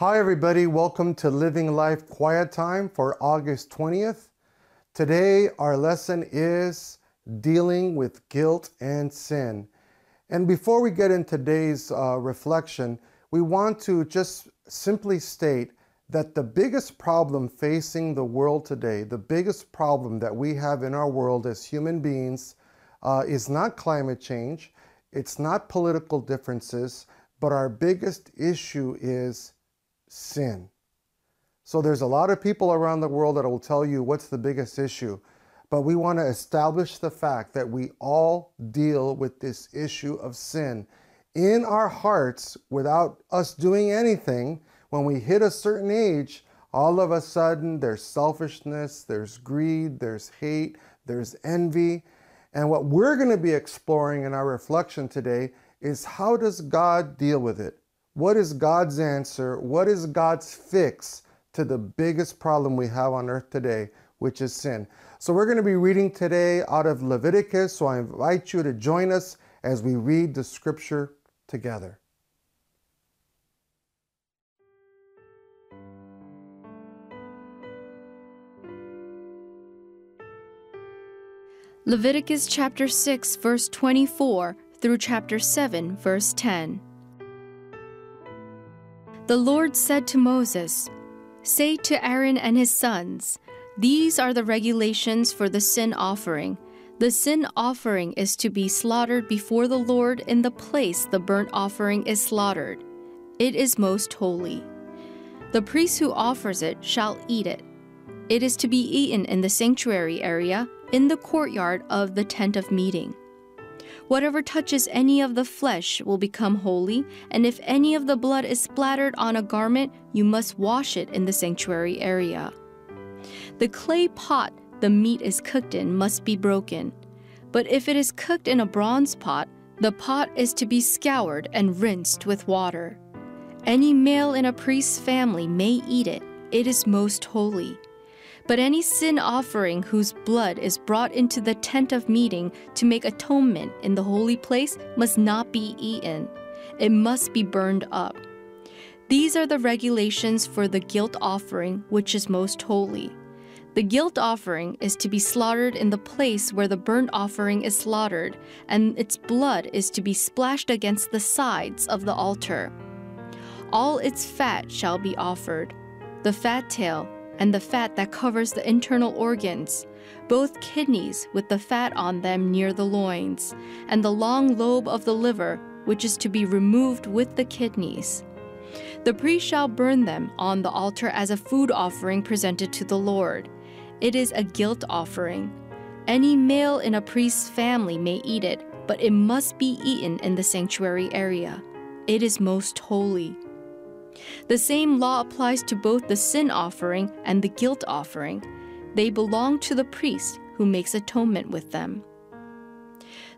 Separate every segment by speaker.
Speaker 1: Hi, everybody. Welcome to Living Life Quiet Time for August 20th. Today, our lesson is dealing with guilt and sin. And before we get into today's uh, reflection, we want to just simply state that the biggest problem facing the world today, the biggest problem that we have in our world as human beings, uh, is not climate change, it's not political differences, but our biggest issue is sin. So there's a lot of people around the world that will tell you what's the biggest issue. But we want to establish the fact that we all deal with this issue of sin in our hearts without us doing anything. When we hit a certain age, all of a sudden there's selfishness, there's greed, there's hate, there's envy. And what we're going to be exploring in our reflection today is how does God deal with it? What is God's answer? What is God's fix to the biggest problem we have on earth today, which is sin? So, we're going to be reading today out of Leviticus. So, I invite you to join us as we read the scripture together.
Speaker 2: Leviticus chapter 6, verse 24 through chapter 7, verse 10. The Lord said to Moses, Say to Aaron and his sons, These are the regulations for the sin offering. The sin offering is to be slaughtered before the Lord in the place the burnt offering is slaughtered. It is most holy. The priest who offers it shall eat it. It is to be eaten in the sanctuary area, in the courtyard of the tent of meeting. Whatever touches any of the flesh will become holy, and if any of the blood is splattered on a garment, you must wash it in the sanctuary area. The clay pot the meat is cooked in must be broken, but if it is cooked in a bronze pot, the pot is to be scoured and rinsed with water. Any male in a priest's family may eat it, it is most holy. But any sin offering whose blood is brought into the tent of meeting to make atonement in the holy place must not be eaten. It must be burned up. These are the regulations for the guilt offering, which is most holy. The guilt offering is to be slaughtered in the place where the burnt offering is slaughtered, and its blood is to be splashed against the sides of the altar. All its fat shall be offered the fat tail, and the fat that covers the internal organs, both kidneys with the fat on them near the loins, and the long lobe of the liver, which is to be removed with the kidneys. The priest shall burn them on the altar as a food offering presented to the Lord. It is a guilt offering. Any male in a priest's family may eat it, but it must be eaten in the sanctuary area. It is most holy. The same law applies to both the sin offering and the guilt offering. They belong to the priest who makes atonement with them.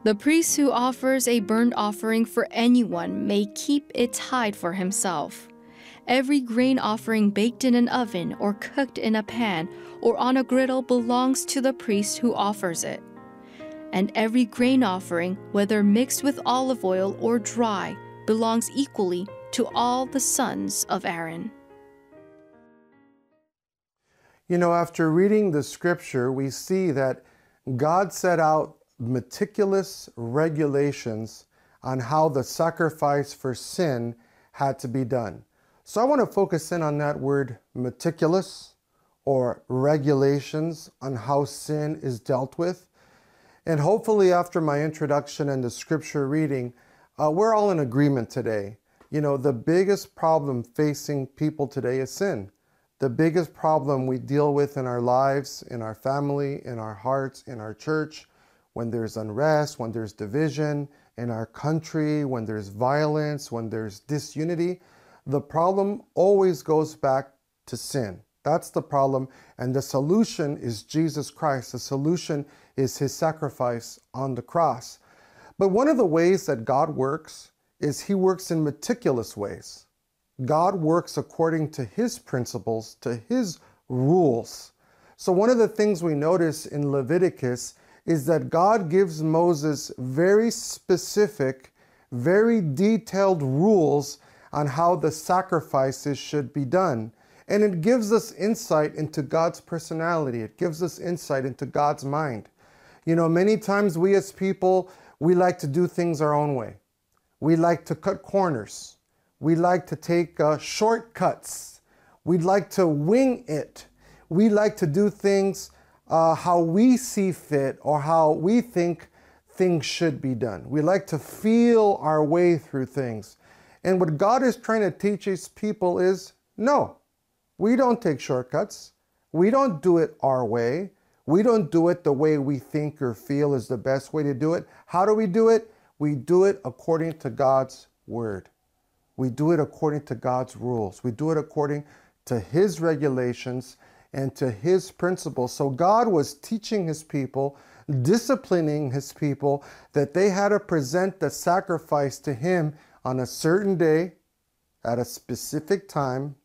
Speaker 2: The priest who offers a burnt offering for anyone may keep its hide for himself. Every grain offering baked in an oven or cooked in a pan or on a griddle belongs to the priest who offers it. And every grain offering, whether mixed with olive oil or dry, belongs equally to all the sons of Aaron.
Speaker 1: You know, after reading the scripture, we see that God set out meticulous regulations on how the sacrifice for sin had to be done. So I want to focus in on that word meticulous or regulations on how sin is dealt with. And hopefully, after my introduction and the scripture reading, uh, we're all in agreement today you know, the biggest problem facing people today is sin. The biggest problem we deal with in our lives, in our family, in our hearts, in our church, when there's unrest, when there's division in our country, when there's violence, when there's disunity, the problem always goes back to sin. That's the problem. And the solution is Jesus Christ. The solution is his sacrifice on the cross. But one of the ways that God works is he works in meticulous ways. God works according to his principles, to his rules. So, one of the things we notice in Leviticus is that God gives Moses very specific, very detailed rules on how the sacrifices should be done. And it gives us insight into God's personality, it gives us insight into God's mind. You know, many times we as people, we like to do things our own way. We like to cut corners. We like to take uh, shortcuts. We'd like to wing it. We like to do things uh, how we see fit or how we think things should be done. We like to feel our way through things. And what God is trying to teach his people is no, we don't take shortcuts. We don't do it our way. We don't do it the way we think or feel is the best way to do it. How do we do it? We do it according to God's word. We do it according to God's rules. We do it according to His regulations and to His principles. So God was teaching His people, disciplining His people, that they had to present the sacrifice to Him on a certain day, at a specific time,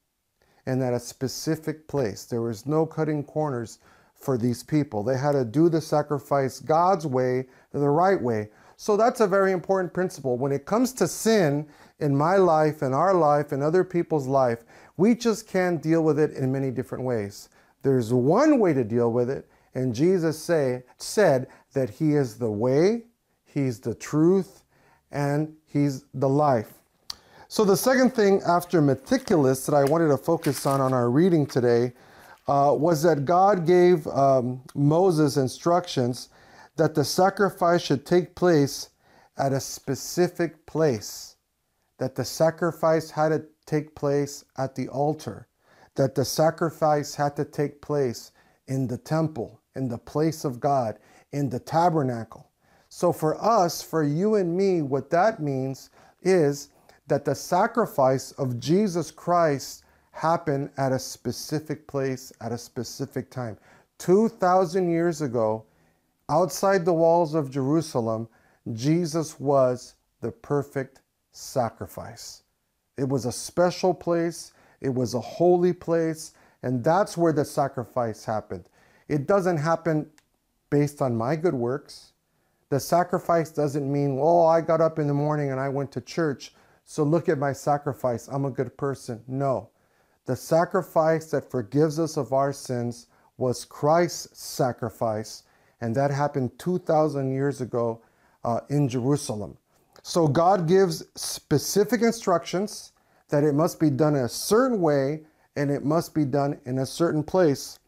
Speaker 1: and at a specific place. There was no cutting corners for these people. They had to do the sacrifice God's way, the right way. So that's a very important principle. When it comes to sin in my life, in our life, in other people's life, we just can't deal with it in many different ways. There's one way to deal with it, and Jesus say, said that He is the way, He's the truth, and He's the life. So the second thing after meticulous that I wanted to focus on on our reading today uh, was that God gave um, Moses instructions that the sacrifice should take place at a specific place, that the sacrifice had to take place at the altar, that the sacrifice had to take place in the temple, in the place of God, in the tabernacle. So, for us, for you and me, what that means is that the sacrifice of Jesus Christ happened at a specific place at a specific time. 2,000 years ago, outside the walls of Jerusalem, Jesus was the perfect sacrifice. It was a special place, it was a holy place, and that's where the sacrifice happened. It doesn't happen based on my good works. The sacrifice doesn't mean, oh, I got up in the morning and I went to church, so look at my sacrifice, I'm a good person. No. The sacrifice that forgives us of our sins was Christ's sacrifice, and that happened 2,000 years ago uh, in Jerusalem. So God gives specific instructions that it must be done in a certain way and it must be done in a certain place.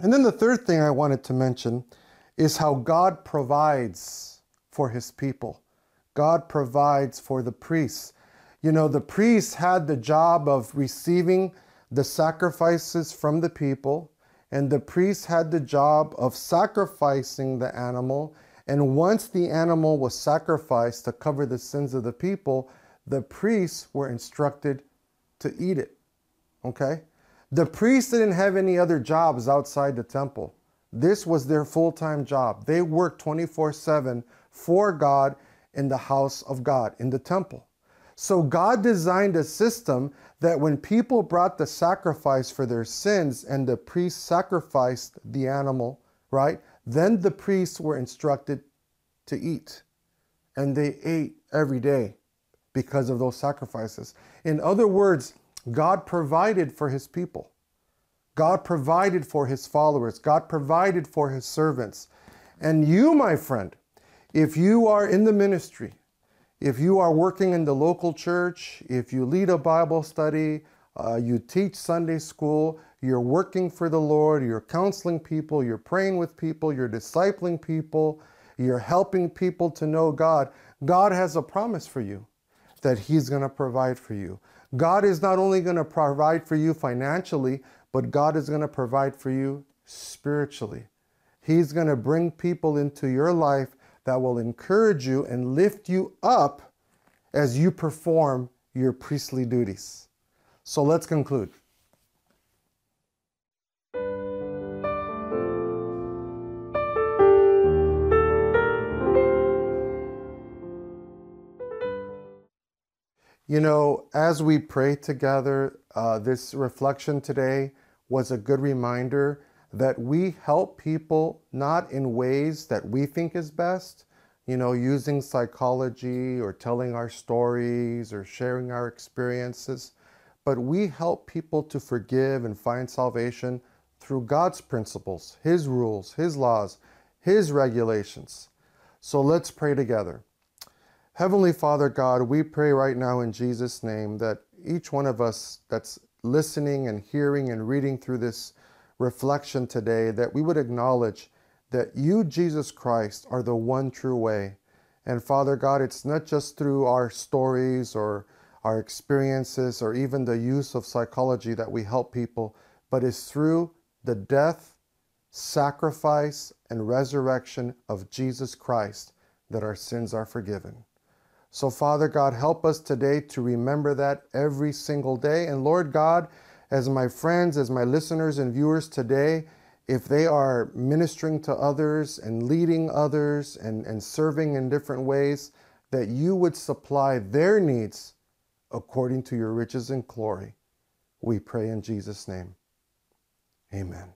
Speaker 1: And then the third thing I wanted to mention is how God provides for his people. God provides for the priests. You know, the priests had the job of receiving the sacrifices from the people, and the priests had the job of sacrificing the animal. And once the animal was sacrificed to cover the sins of the people, the priests were instructed to eat it. Okay? The priests didn't have any other jobs outside the temple. This was their full time job. They worked 24 7 for God in the house of God, in the temple. So God designed a system that when people brought the sacrifice for their sins and the priest sacrificed the animal, right? Then the priests were instructed to eat. And they ate every day because of those sacrifices. In other words, God provided for his people. God provided for his followers. God provided for his servants. And you, my friend, if you are in the ministry, if you are working in the local church, if you lead a Bible study, uh, you teach Sunday school, you're working for the Lord, you're counseling people, you're praying with people, you're discipling people, you're helping people to know God, God has a promise for you that He's going to provide for you. God is not only going to provide for you financially, but God is going to provide for you spiritually. He's going to bring people into your life that will encourage you and lift you up as you perform your priestly duties. So let's conclude. You know, as we pray together, uh, this reflection today was a good reminder that we help people not in ways that we think is best, you know, using psychology or telling our stories or sharing our experiences, but we help people to forgive and find salvation through God's principles, His rules, His laws, His regulations. So let's pray together. Heavenly Father God, we pray right now in Jesus' name that each one of us that's listening and hearing and reading through this reflection today, that we would acknowledge that you, Jesus Christ, are the one true way. And Father God, it's not just through our stories or our experiences or even the use of psychology that we help people, but it's through the death, sacrifice, and resurrection of Jesus Christ that our sins are forgiven. So, Father God, help us today to remember that every single day. And Lord God, as my friends, as my listeners and viewers today, if they are ministering to others and leading others and, and serving in different ways, that you would supply their needs according to your riches and glory. We pray in Jesus' name. Amen.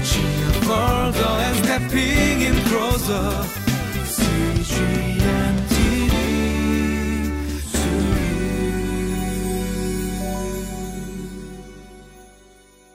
Speaker 3: Reaching